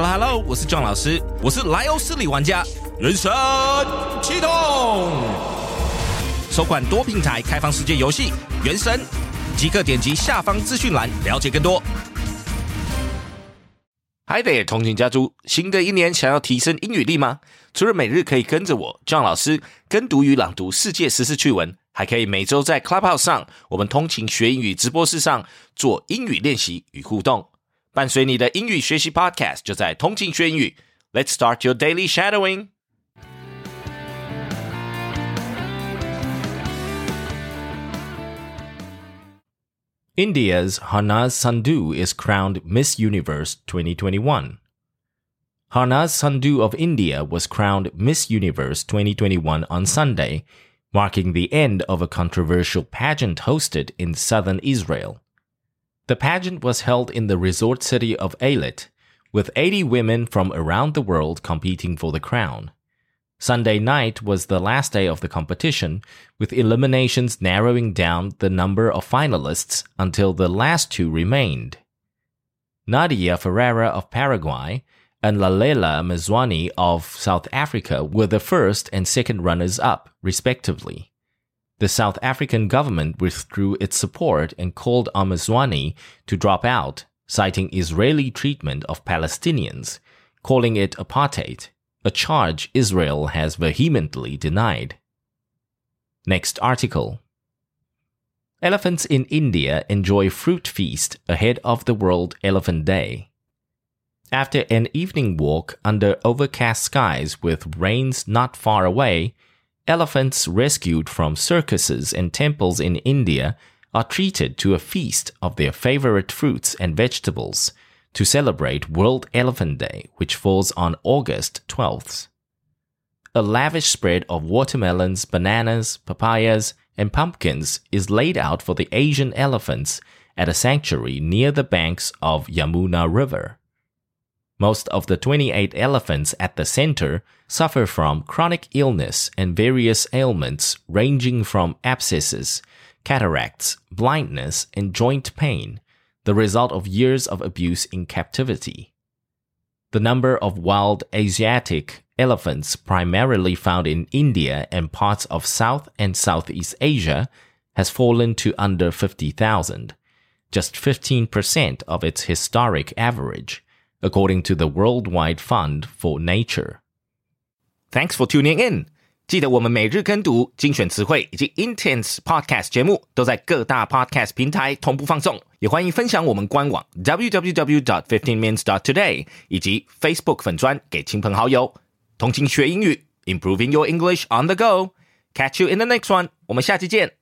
Hello Hello，我是 John 老师，我是莱欧斯里玩家，人生启动，首款多平台开放世界游戏《原神》，即刻点击下方资讯栏了解更多。Hi there，通勤家族，新的一年想要提升英语力吗？除了每日可以跟着我 John 老师跟读与朗读世界时事趣闻，还可以每周在 Clubhouse 上，我们通勤学英语直播室上做英语练习与互动。伴随你的英语学习 Podcast，就在通勤学英语。Let's start your daily shadowing. India's Harnaaz Sandhu is crowned Miss Universe 2021. Harnaaz Sandhu of India was crowned Miss Universe 2021 on Sunday, marking the end of a controversial pageant hosted in southern Israel. The pageant was held in the resort city of Eilat, with 80 women from around the world competing for the crown. Sunday night was the last day of the competition, with eliminations narrowing down the number of finalists until the last two remained. Nadia Ferreira of Paraguay and Lalela Mswane of South Africa were the first and second runners up, respectively. The South African government withdrew its support and called on Mswane to drop out, citing Israeli treatment of Palestinians, calling it apartheid a charge Israel has vehemently denied. Next article. Elephants in India enjoy fruit feast ahead of the World Elephant Day. After an evening walk under overcast skies with rains not far away, elephants rescued from circuses and temples in India are treated to a feast of their favorite fruits and vegetables to celebrate World Elephant Day, which falls on August 12th. A lavish spread of watermelons, bananas, papayas, and pumpkins is laid out for the Asian elephants at a sanctuary near the banks of Yamuna River. Most of the 28 elephants at the center suffer from chronic illness and various ailments ranging from abscesses, cataracts, blindness, and joint pain, the result of years of abuse in captivity. The number of wild Asiatic elephants primarily found in India and parts of South and Southeast Asia has fallen to under 50,000, just 15% of its historic average, according to the Worldwide Fund for Nature. Thanks for tuning in. 记得我们每日跟读、精选词汇以及 Intense Podcast 节目都在各大 Podcast 平台同步放送，也欢迎分享我们官网 www.dot15minutes.dot.today 以及 Facebook 粉砖给亲朋好友。通勤学英语，Improving Your English on the Go。Catch you in the next one。我们下期见。